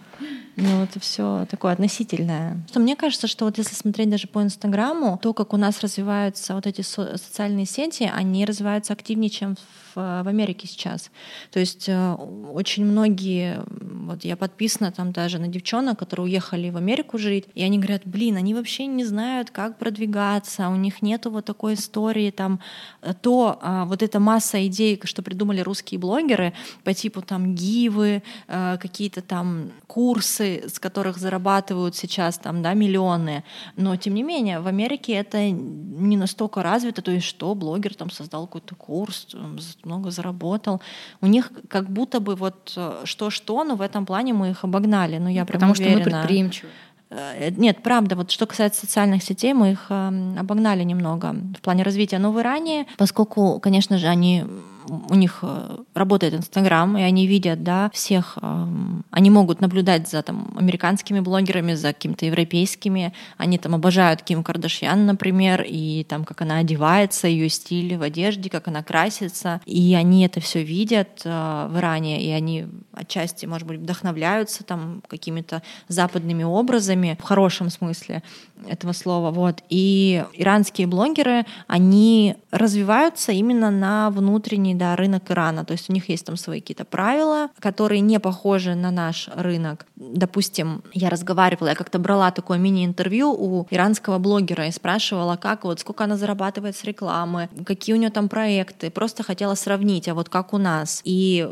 ну, это все такое относительное. Что мне кажется, что вот если смотреть даже по Инстаграму, то, как у нас развиваются вот эти со- социальные сети, они развиваются активнее, чем в, в Америке сейчас. То есть э, очень многие, вот я подписана там даже на девчонок, которые уехали в Америку жить, и они говорят, блин, они вообще не знают, как продвигаться, у них нету вот такой истории, там, э, то а, вот эта масса идей, что придумали русские блогеры по типу там гивы, э, какие-то там курсы, бизнесы, с которых зарабатывают сейчас там, да, миллионы, но тем не менее в Америке это не настолько развито, то есть что блогер там создал какой-то курс, много заработал. У них как будто бы вот э, что-что, но в этом плане мы их обогнали. Ну, я ну, Потому уверена. что мы предприимчивы. Э, нет, правда, вот что касается социальных сетей, мы их эм, обогнали немного в плане развития. Но в Иране, поскольку, конечно же, они у них э, работает Инстаграм, и они видят, да, всех, эм, они могут наблюдать за там американскими блогерами, за какими-то европейскими, они там обожают Ким Кардашьян, например, и там, как она одевается, ее стиль в одежде, как она красится, и они это все видят э, в Иране, и они отчасти, может быть, вдохновляются там какими-то западными образами, в хорошем смысле этого слова, вот, и иранские блогеры, они развиваются именно на внутренней да, рынок Ирана. То есть у них есть там свои какие-то правила, которые не похожи на наш рынок. Допустим, я разговаривала, я как-то брала такое мини-интервью у иранского блогера и спрашивала, как вот, сколько она зарабатывает с рекламы, какие у нее там проекты. Просто хотела сравнить, а вот как у нас. И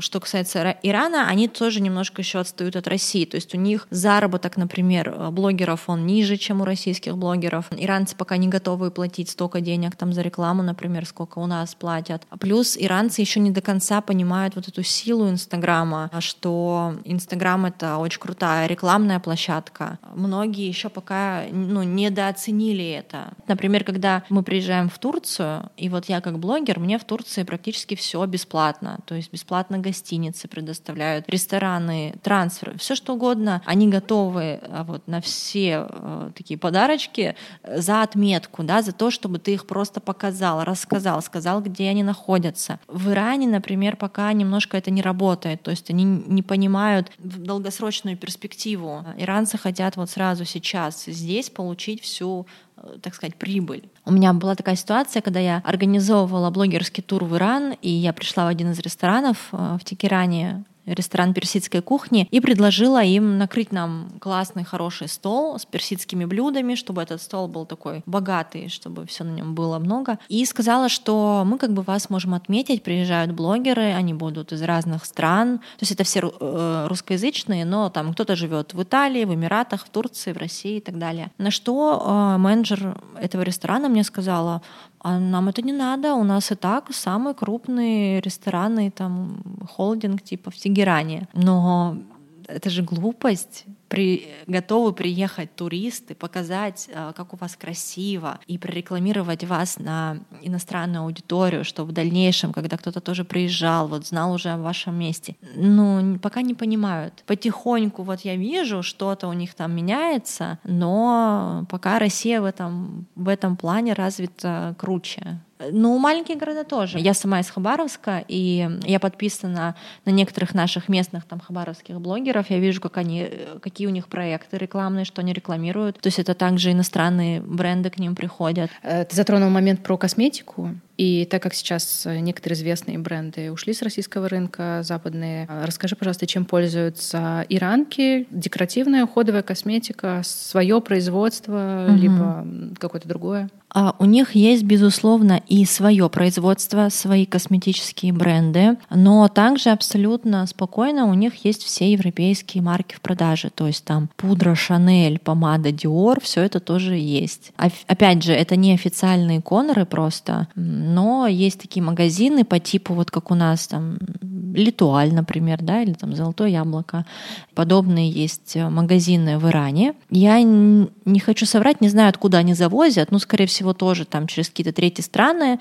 что касается Ирана, они тоже немножко еще отстают от России. То есть у них заработок, например, блогеров, он ниже, чем у российских блогеров. Иранцы пока не готовы платить столько денег там за рекламу, например, сколько у нас платят. Плюс Плюс иранцы еще не до конца понимают вот эту силу Инстаграма, что Инстаграм — это очень крутая рекламная площадка. Многие еще пока ну, недооценили это. Например, когда мы приезжаем в Турцию, и вот я как блогер, мне в Турции практически все бесплатно. То есть бесплатно гостиницы предоставляют, рестораны, трансферы, все что угодно. Они готовы а, вот на все э, такие подарочки за отметку, да, за то, чтобы ты их просто показал, рассказал, сказал, где они находятся, находятся. В Иране, например, пока немножко это не работает, то есть они не понимают долгосрочную перспективу. Иранцы хотят вот сразу сейчас здесь получить всю э, так сказать, прибыль. У меня была такая ситуация, когда я организовывала блогерский тур в Иран, и я пришла в один из ресторанов э, в Тегеране, ресторан персидской кухни, и предложила им накрыть нам классный, хороший стол с персидскими блюдами, чтобы этот стол был такой богатый, чтобы все на нем было много. И сказала, что мы как бы вас можем отметить, приезжают блогеры, они будут из разных стран, то есть это все э, русскоязычные, но там кто-то живет в Италии, в Эмиратах, в Турции, в России и так далее. На что э, менеджер этого ресторана мне сказала, а нам это не надо, у нас и так самый крупный ресторанный там холдинг типа в Тегеране. Но это же глупость при, готовы приехать туристы, показать, э, как у вас красиво, и прорекламировать вас на иностранную аудиторию, что в дальнейшем, когда кто-то тоже приезжал, вот знал уже о вашем месте. Ну, пока не понимают. Потихоньку вот я вижу, что-то у них там меняется, но пока Россия в этом, в этом плане развита круче. Ну, маленькие города тоже. Я сама из Хабаровска, и я подписана на некоторых наших местных там хабаровских блогеров. Я вижу, как они, какие у них проекты рекламные, что они рекламируют. То есть это также иностранные бренды к ним приходят. Э, ты затронул момент про косметику. И так как сейчас некоторые известные бренды ушли с российского рынка, западные, э, расскажи, пожалуйста, чем пользуются иранки? Декоративная уходовая косметика, свое производство, угу. либо какое-то другое? А у них есть, безусловно, и свое производство, свои косметические бренды, но также абсолютно спокойно у них есть все европейские марки в продаже, то есть там пудра Шанель, помада Dior, все это тоже есть. Опять же, это не официальные коноры просто, но есть такие магазины по типу вот как у нас там Литуаль, например, да, или там Золотое яблоко. Подобные есть магазины в Иране. Я не хочу соврать, не знаю, откуда они завозят, но, скорее всего, тоже там через какие-то третьи страны.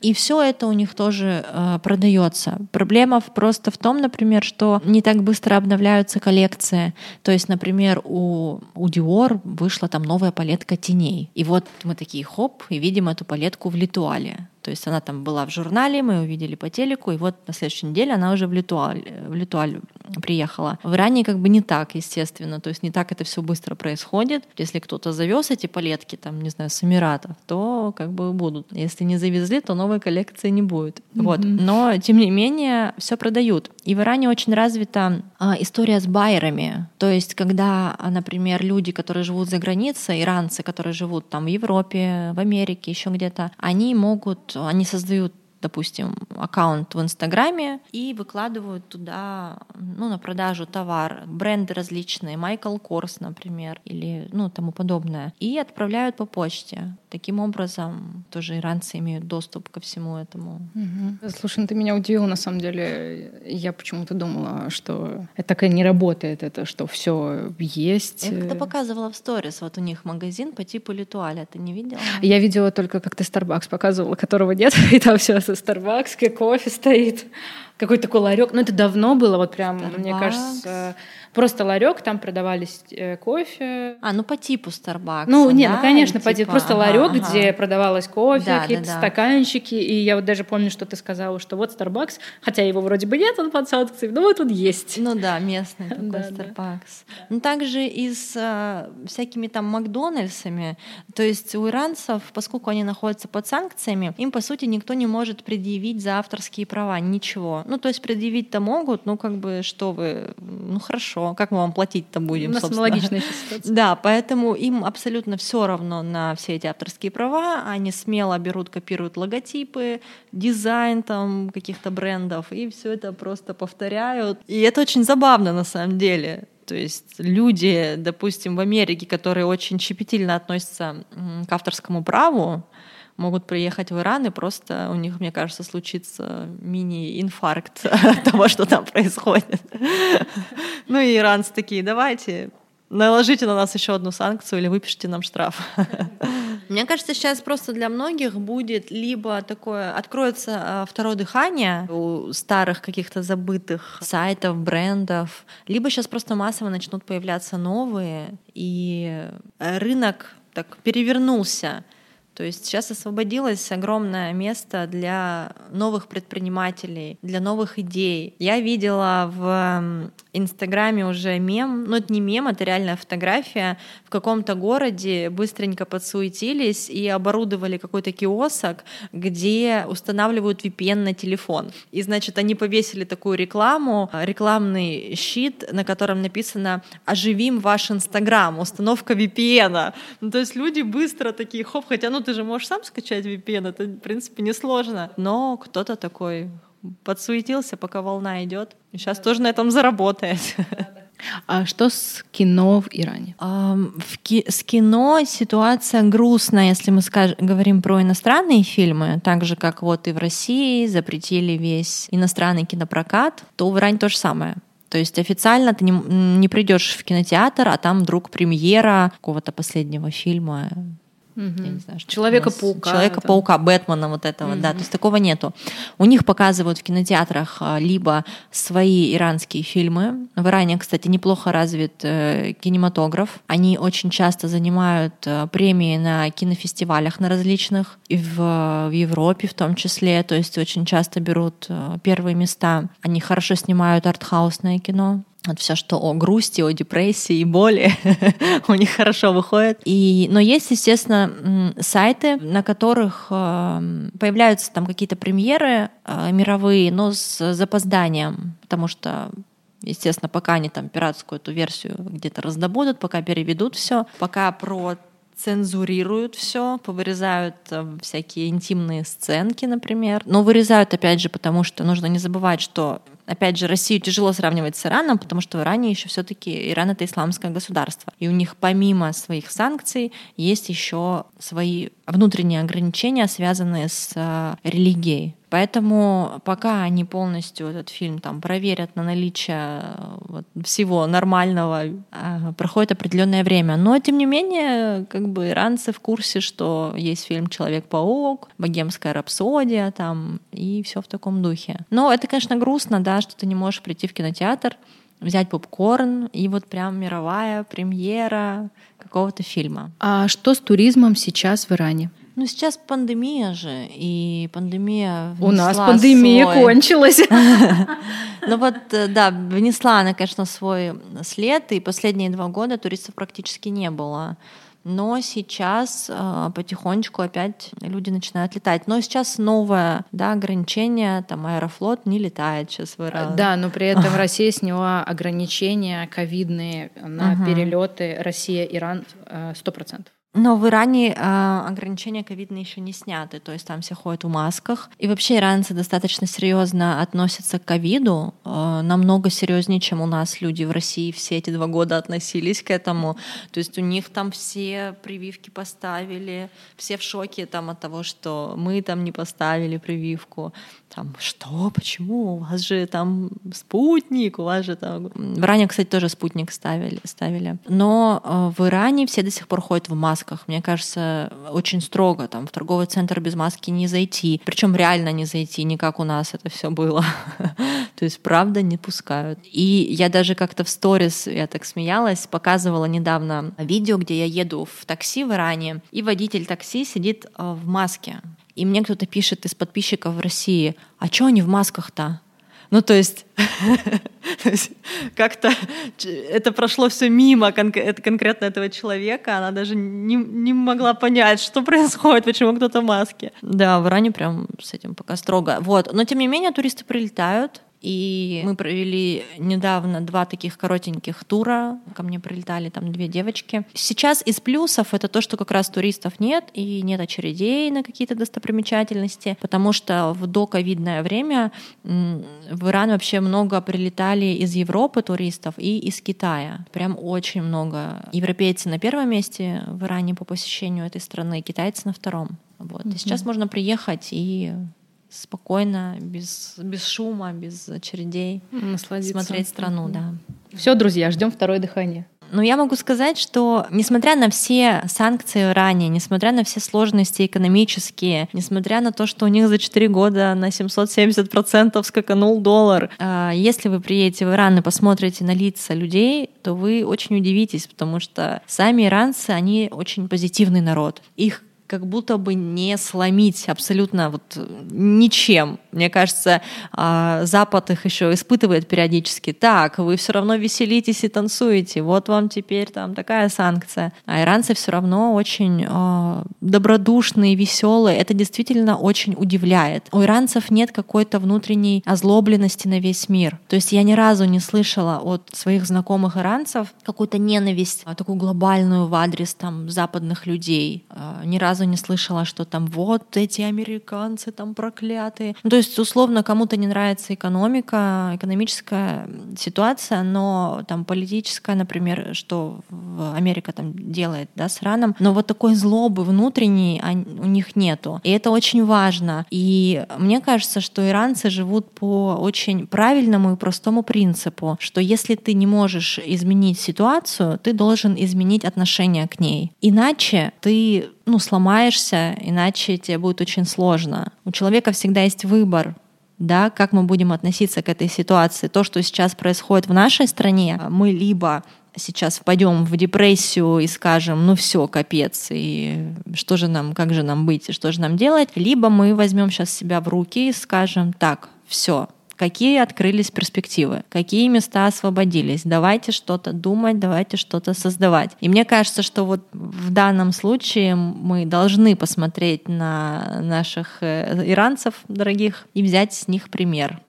И все это у них тоже э, продается. Проблема просто в том, например, что не так быстро обновляются коллекции. То есть, например, у, у Dior вышла там новая палетка теней. И вот мы такие хоп, и видим эту палетку в Литуале. То есть она там была в журнале, мы увидели по телеку, и вот на следующей неделе она уже в Литуаль, в Литуаль приехала. В Иране как бы не так, естественно, то есть не так это все быстро происходит. Если кто-то завез эти палетки, там, не знаю, с Эмиратов, то как бы будут. Если не завезли, то новой коллекции не будет. Mm-hmm. Вот. Но, тем не менее, все продают. И в Иране очень развита а, история с байерами. То есть, когда, например, люди, которые живут за границей, иранцы, которые живут там в Европе, в Америке, еще где-то, они могут, они создают допустим, аккаунт в Инстаграме и выкладывают туда, ну, на продажу товар, бренды различные, Майкл Корс, например, или, ну, тому подобное, и отправляют по почте. Таким образом, тоже иранцы имеют доступ ко всему этому. Угу. Слушай, ну ты меня удивил, на самом деле. Я почему-то думала, что это так и не работает, это что все есть. Я как-то показывала в сторис, вот у них магазин по типу Литуаля, ты не видела? Я видела только, как ты Starbucks показывала, которого нет, и там все со Starbucks, кофе стоит, какой-то такой ларек. Ну, это давно было, вот прям, Starbucks. мне кажется, просто ларек, там продавались э, кофе. А, ну по типу Starbucks. Ну, не, ну, да? ну конечно, по типу, просто ага, ларек, ага. где продавалось кофе, да, какие-то да, да. стаканчики. И я вот даже помню, что ты сказала, что вот Starbucks, хотя его вроде бы нет, он под санкциями, но вот он есть. Ну да, местный такой да, Starbucks. Да. Ну также и с а, всякими там Макдональдсами. То есть у иранцев, поскольку они находятся под санкциями, им по сути никто не может предъявить за авторские права ничего. Ну то есть предъявить-то могут, ну как бы что вы, ну хорошо, как мы вам платить-то будем? У нас собственно. аналогичная ситуация. Да, поэтому им абсолютно все равно на все эти авторские права. Они смело берут, копируют логотипы, дизайн там каких-то брендов, и все это просто повторяют. И это очень забавно на самом деле. То есть люди, допустим, в Америке, которые очень щепетильно относятся к авторскому праву, могут приехать в Иран, и просто у них, мне кажется, случится мини-инфаркт от того, что там происходит. Ну и иранцы такие, давайте, наложите на нас еще одну санкцию или выпишите нам штраф. Мне кажется, сейчас просто для многих будет либо такое, откроется а, второе дыхание у старых каких-то забытых сайтов, брендов, либо сейчас просто массово начнут появляться новые, и рынок так перевернулся. То есть сейчас освободилось огромное место для новых предпринимателей, для новых идей. Я видела в Инстаграме уже мем, ну это не мем, это реальная фотография. В каком-то городе быстренько подсуетились и оборудовали какой-то киосок, где устанавливают VPN на телефон. И, значит, они повесили такую рекламу, рекламный щит, на котором написано «Оживим ваш Инстаграм, установка VPN». Ну, то есть люди быстро такие, хоп, хотя ну ты же можешь сам скачать VPN, это, в принципе, несложно. Но кто-то такой подсуетился, пока волна идет. Сейчас тоже на этом заработает. А что с кино в Иране? в ки- с кино ситуация грустная, если мы скаж- говорим про иностранные фильмы, так же как вот и в России запретили весь иностранный кинопрокат, то в Иране то же самое. То есть официально ты не, не придешь в кинотеатр, а там вдруг премьера какого-то последнего фильма Угу. Я не знаю, Человека-паука. Человека-паука, Бэтмена вот этого, угу. да, то есть такого нету. У них показывают в кинотеатрах а, либо свои иранские фильмы. В Иране, кстати, неплохо развит э, кинематограф. Они очень часто занимают э, премии на кинофестивалях на различных, и в, в Европе в том числе, то есть очень часто берут э, первые места. Они хорошо снимают артхаусное кино, вот все, что о грусти, о депрессии и боли у них хорошо выходит. И, но есть, естественно, сайты, на которых э, появляются там какие-то премьеры э, мировые, но с запозданием, потому что Естественно, пока они там пиратскую эту версию где-то раздобудут, пока переведут все, пока про цензурируют все, повырезают э, всякие интимные сценки, например. Но вырезают, опять же, потому что нужно не забывать, что Опять же, Россию тяжело сравнивать с Ираном, потому что в Иране еще все-таки Иран это исламское государство. И у них помимо своих санкций есть еще свои внутренние ограничения, связанные с э, религией. Поэтому пока они полностью этот фильм там проверят на наличие э, вот, всего нормального, э, проходит определенное время. Но тем не менее, как бы иранцы в курсе, что есть фильм Человек-паук, Богемская рапсодия там и все в таком духе. Но это, конечно, грустно, да, что ты не можешь прийти в кинотеатр, взять попкорн и вот прям мировая премьера какого-то фильма. А что с туризмом сейчас в Иране? Ну, сейчас пандемия же, и пандемия У нас пандемия свой... кончилась. Ну вот, э, да, внесла она, конечно, свой след, и последние два года туристов практически не было. Но сейчас э, потихонечку опять люди начинают летать. Но сейчас новое да, ограничение, там Аэрофлот не летает сейчас в Иран. Да, но при этом Россия сняла ограничения ковидные на перелеты Россия-Иран э, сто процентов. Но в Иране э, ограничения ковидные еще не сняты, то есть там все ходят в масках. И вообще иранцы достаточно серьезно относятся к ковиду, э, намного серьезнее, чем у нас люди в России все эти два года относились к этому. То есть у них там все прививки поставили, все в шоке там от того, что мы там не поставили прививку. Там, что, почему? У вас же там спутник, у вас же там... В Иране, кстати, тоже спутник ставили. ставили. Но э, в Иране все до сих пор ходят в масках. Мне кажется, очень строго. Там в торговый центр без маски не зайти. Причем реально не зайти, не как у нас это все было. То есть, правда, не пускают. И я даже как-то в сторис, я так смеялась, показывала недавно видео, где я еду в такси в Иране, и водитель такси сидит э, в маске. И мне кто-то пишет из подписчиков в России, а что они в масках-то? Ну, то есть, как-то это прошло все мимо конкретно этого человека. Она даже не, не могла понять, что происходит, почему кто-то в маске. Да, в Иране прям с этим пока строго. Вот. Но тем не менее, туристы прилетают, и мы провели недавно два таких коротеньких тура. Ко мне прилетали там две девочки. Сейчас из плюсов это то, что как раз туристов нет и нет очередей на какие-то достопримечательности, потому что в доковидное время в Иран вообще много прилетали из Европы туристов и из Китая. Прям очень много. Европейцы на первом месте в Иране по посещению этой страны, китайцы на втором. Вот. Mm-hmm. И сейчас можно приехать и спокойно, без, без шума, без очередей смотреть страну, да. Все, друзья, ждем второе дыхание. Но я могу сказать, что несмотря на все санкции ранее, несмотря на все сложности экономические, несмотря на то, что у них за 4 года на 770% скаканул доллар, а, если вы приедете в Иран и посмотрите на лица людей, то вы очень удивитесь, потому что сами иранцы, они очень позитивный народ. Их как будто бы не сломить абсолютно вот ничем. Мне кажется, а, Запад их еще испытывает периодически. Так, вы все равно веселитесь и танцуете, вот вам теперь там такая санкция. А иранцы все равно очень а, добродушные, веселые. Это действительно очень удивляет. У иранцев нет какой-то внутренней озлобленности на весь мир. То есть я ни разу не слышала от своих знакомых иранцев какую-то ненависть, а, такую глобальную в адрес там западных людей. Ни разу разу не слышала, что там вот эти американцы там проклятые. Ну, то есть, условно, кому-то не нравится экономика, экономическая ситуация, но там политическая, например, что Америка там делает, да, с Ираном, но вот такой злобы внутренней у них нету. И это очень важно. И мне кажется, что иранцы живут по очень правильному и простому принципу, что если ты не можешь изменить ситуацию, ты должен изменить отношение к ней. Иначе ты ну, сломаешься, иначе тебе будет очень сложно. У человека всегда есть выбор, да, как мы будем относиться к этой ситуации. То, что сейчас происходит в нашей стране, мы либо сейчас впадем в депрессию и скажем, ну все, капец, и что же нам, как же нам быть, и что же нам делать, либо мы возьмем сейчас себя в руки и скажем, так, все, какие открылись перспективы, какие места освободились. Давайте что-то думать, давайте что-то создавать. И мне кажется, что вот в данном случае мы должны посмотреть на наших э, иранцев дорогих и взять с них пример.